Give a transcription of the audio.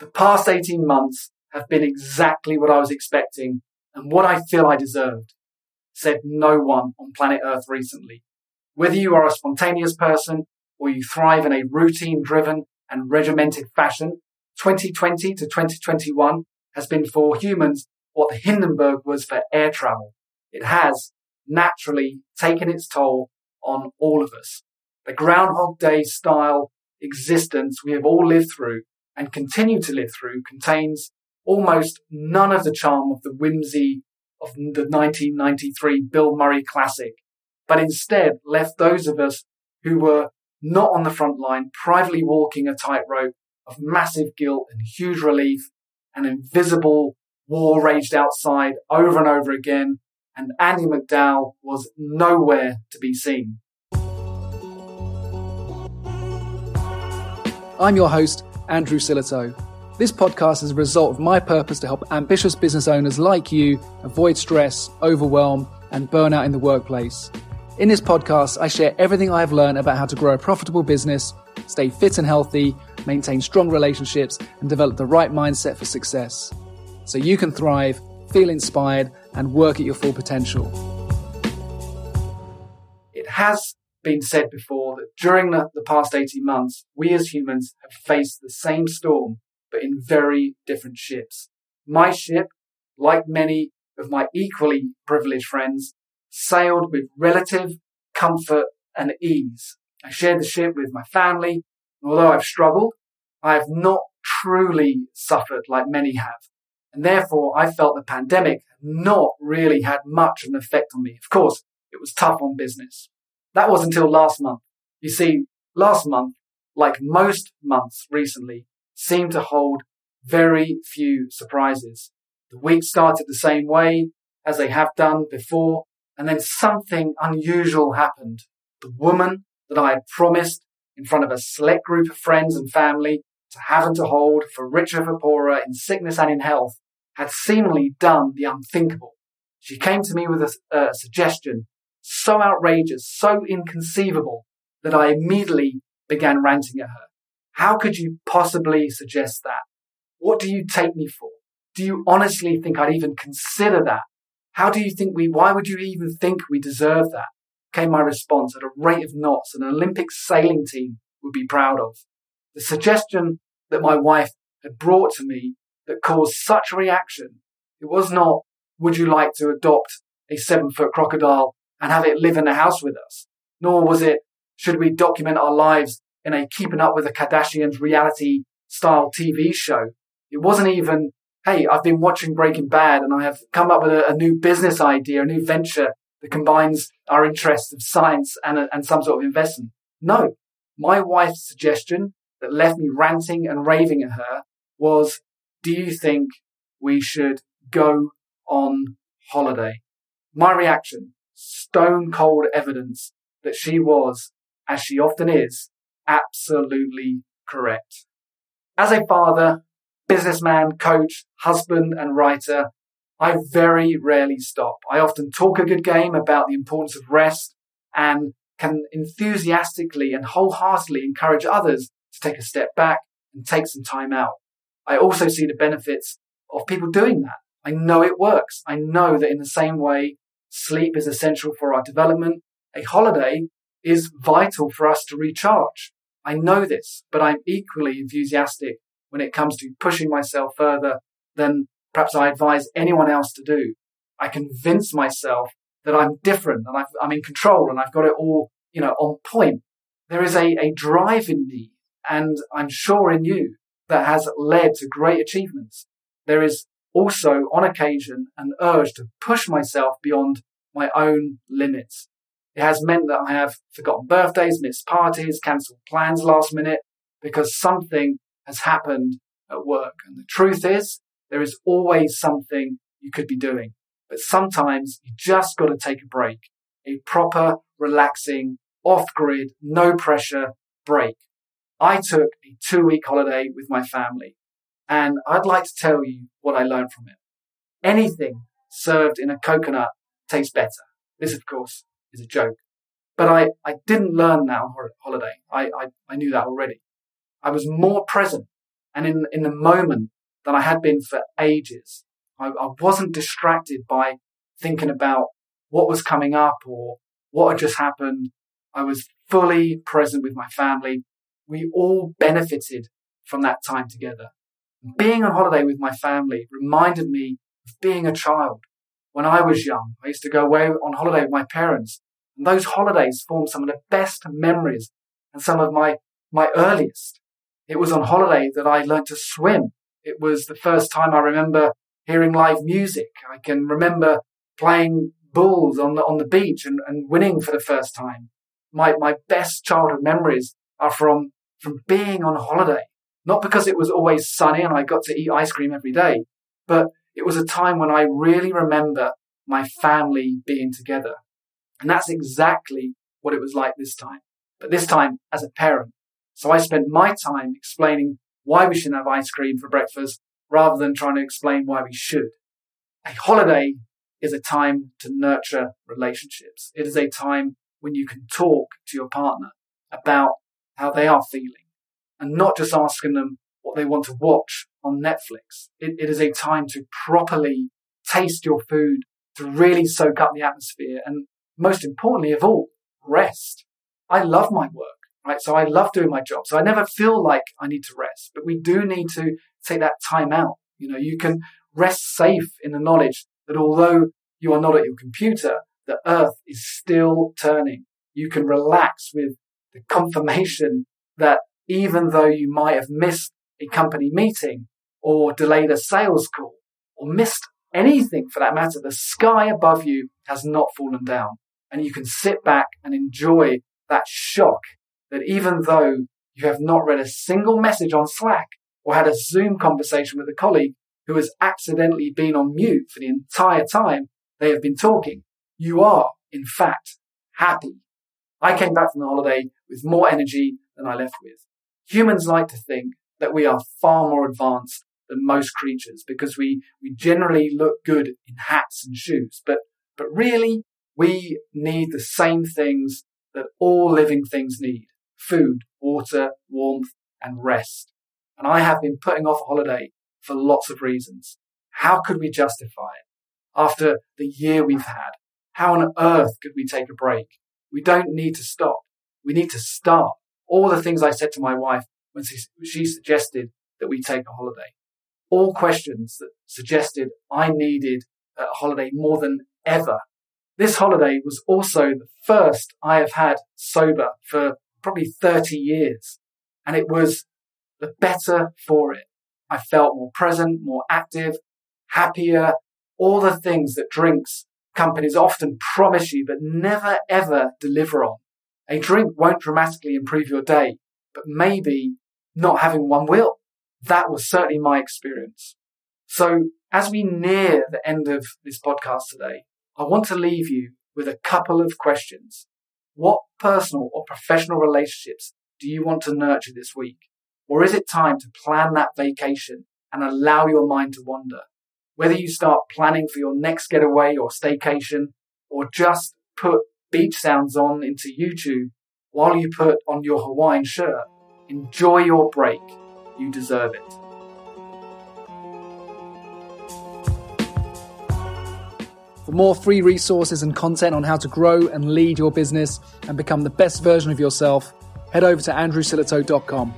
The past 18 months have been exactly what I was expecting and what I feel I deserved, said no one on planet Earth recently. Whether you are a spontaneous person or you thrive in a routine driven and regimented fashion, 2020 to 2021 has been for humans what the Hindenburg was for air travel. It has naturally taken its toll on all of us. The Groundhog Day style existence we have all lived through and continue to live through contains almost none of the charm of the whimsy of the 1993 Bill Murray classic, but instead left those of us who were not on the front line privately walking a tightrope of massive guilt and huge relief, an invisible war raged outside over and over again, and Andie MacDowell was nowhere to be seen. I'm your host, Andrew Sillitoe. This podcast is a result of my purpose to help ambitious business owners like you avoid stress, overwhelm, and burnout in the workplace. In this podcast, I share everything I have learned about how to grow a profitable business, stay fit and healthy, maintain strong relationships, and develop the right mindset for success. So you can thrive, feel inspired, and work at your full potential. It has been said before that during the, the past 18 months, we as humans have faced the same storm but in very different ships. My ship, like many of my equally privileged friends, sailed with relative comfort and ease. I shared the ship with my family, and although I've struggled, I have not truly suffered like many have. And therefore, I felt the pandemic not really had much of an effect on me. Of course, it was tough on business. That was until last month. You see, last month, like most months recently, seemed to hold very few surprises. The weeks started the same way as they have done before, and then something unusual happened. The woman that I had promised in front of a select group of friends and family to have and to hold for richer for poorer in sickness and in health had seemingly done the unthinkable. She came to me with a, a suggestion so outrageous, so inconceivable that I immediately began ranting at her. How could you possibly suggest that? What do you take me for? Do you honestly think I'd even consider that? How do you think we, why would you even think we deserve that? Came my response at a rate of knots an Olympic sailing team would be proud of. The suggestion that my wife had brought to me that caused such a reaction, it was not, would you like to adopt a seven foot crocodile and have it live in the house with us? Nor was it, should we document our lives in a keeping up with the Kardashians reality style TV show. It wasn't even, hey, I've been watching Breaking Bad and I have come up with a, a new business idea, a new venture that combines our interests of science and, and some sort of investment. No, my wife's suggestion that left me ranting and raving at her was, do you think we should go on holiday? My reaction, stone cold evidence that she was, as she often is, absolutely correct. As a father, businessman, coach, husband, and writer, I very rarely stop. I often talk a good game about the importance of rest and can enthusiastically and wholeheartedly encourage others to take a step back and take some time out. I also see the benefits of people doing that. I know it works. I know that in the same way sleep is essential for our development, a holiday is vital for us to recharge. I know this, but I'm equally enthusiastic when it comes to pushing myself further than perhaps I advise anyone else to do. I convince myself that I'm different and i am in control and I've got it all, you know, on point. There is a, a drive in me and I'm sure in you that has led to great achievements. There is also on occasion an urge to push myself beyond my own limits. It has meant that I have forgotten birthdays, missed parties, cancelled plans last minute because something has happened at work. And the truth is, there is always something you could be doing. But sometimes you just got to take a break, a proper, relaxing, off grid, no pressure break. I took a two week holiday with my family and I'd like to tell you what I learned from it. Anything served in a coconut tastes better. This, of course, is a joke. But I, I didn't learn that on holiday. I, I, I knew that already. I was more present. And in, in the moment than I had been for ages, I, I wasn't distracted by thinking about what was coming up or what had just happened. I was fully present with my family. We all benefited from that time together. Being on holiday with my family reminded me of being a child. When I was young, I used to go away on holiday with my parents, and those holidays formed some of the best memories and some of my, my earliest. It was on holiday that I learned to swim. It was the first time I remember hearing live music. I can remember playing boules on the, on the beach and, and winning for the first time. My, my best childhood memories are from, from being on holiday. Not because it was always sunny and I got to eat ice cream every day, but it was a time when I really remember my family being together. And that's exactly what it was like this time. But this time as a parent. So I spent my time explaining why we shouldn't have ice cream for breakfast rather than trying to explain why we should. A holiday is a time to nurture relationships. It is a time when you can talk to your partner about how they are feeling and not just asking them what they want to watch on Netflix. It, it is a time to properly taste your food, to really soak up the atmosphere, and most importantly of all, rest. I love my work, right? So I love doing my job. So I never feel like I need to rest, but we do need to take that time out. You know, you can rest safe in the knowledge that although you are not at your computer, the earth is still turning. You can relax with the confirmation that even though you might have missed a company meeting or delayed a sales call or missed anything for that matter, the sky above you has not fallen down. And you can sit back and enjoy that shock that even though you have not read a single message on Slack or had a Zoom conversation with a colleague who has accidentally been on mute for the entire time they have been talking, you are, in fact, happy. I came back from the holiday with more energy than I left with. Humans like to think that we are far more advanced than most creatures because we, we generally look good in hats and shoes. But, but really, we need the same things that all living things need. Food, water, warmth, and rest. And I have been putting off holiday for lots of reasons. How could we justify it? After the year we've had, how on earth could we take a break? We don't need to stop. We need to start all the things I said to my wife when she suggested that we take a holiday. All questions that suggested I needed a holiday more than ever. This holiday was also the first I have had sober for probably 30 years. And it was the better for it. I felt more present, more active, happier, all the things that drinks companies often promise you but never ever deliver on. A drink won't dramatically improve your day, but maybe not having one will. That was certainly my experience. So as we near the end of this podcast today, I want to leave you with a couple of questions. What personal or professional relationships do you want to nurture this week? Or is it time to plan that vacation and allow your mind to wander? Whether you start planning for your next getaway or staycation, or just put beach sounds on into YouTube while you put on your Hawaiian shirt. Enjoy your break. You deserve it. For more free resources and content on how to grow and lead your business and become the best version of yourself, head over to andrewsillitoe.com.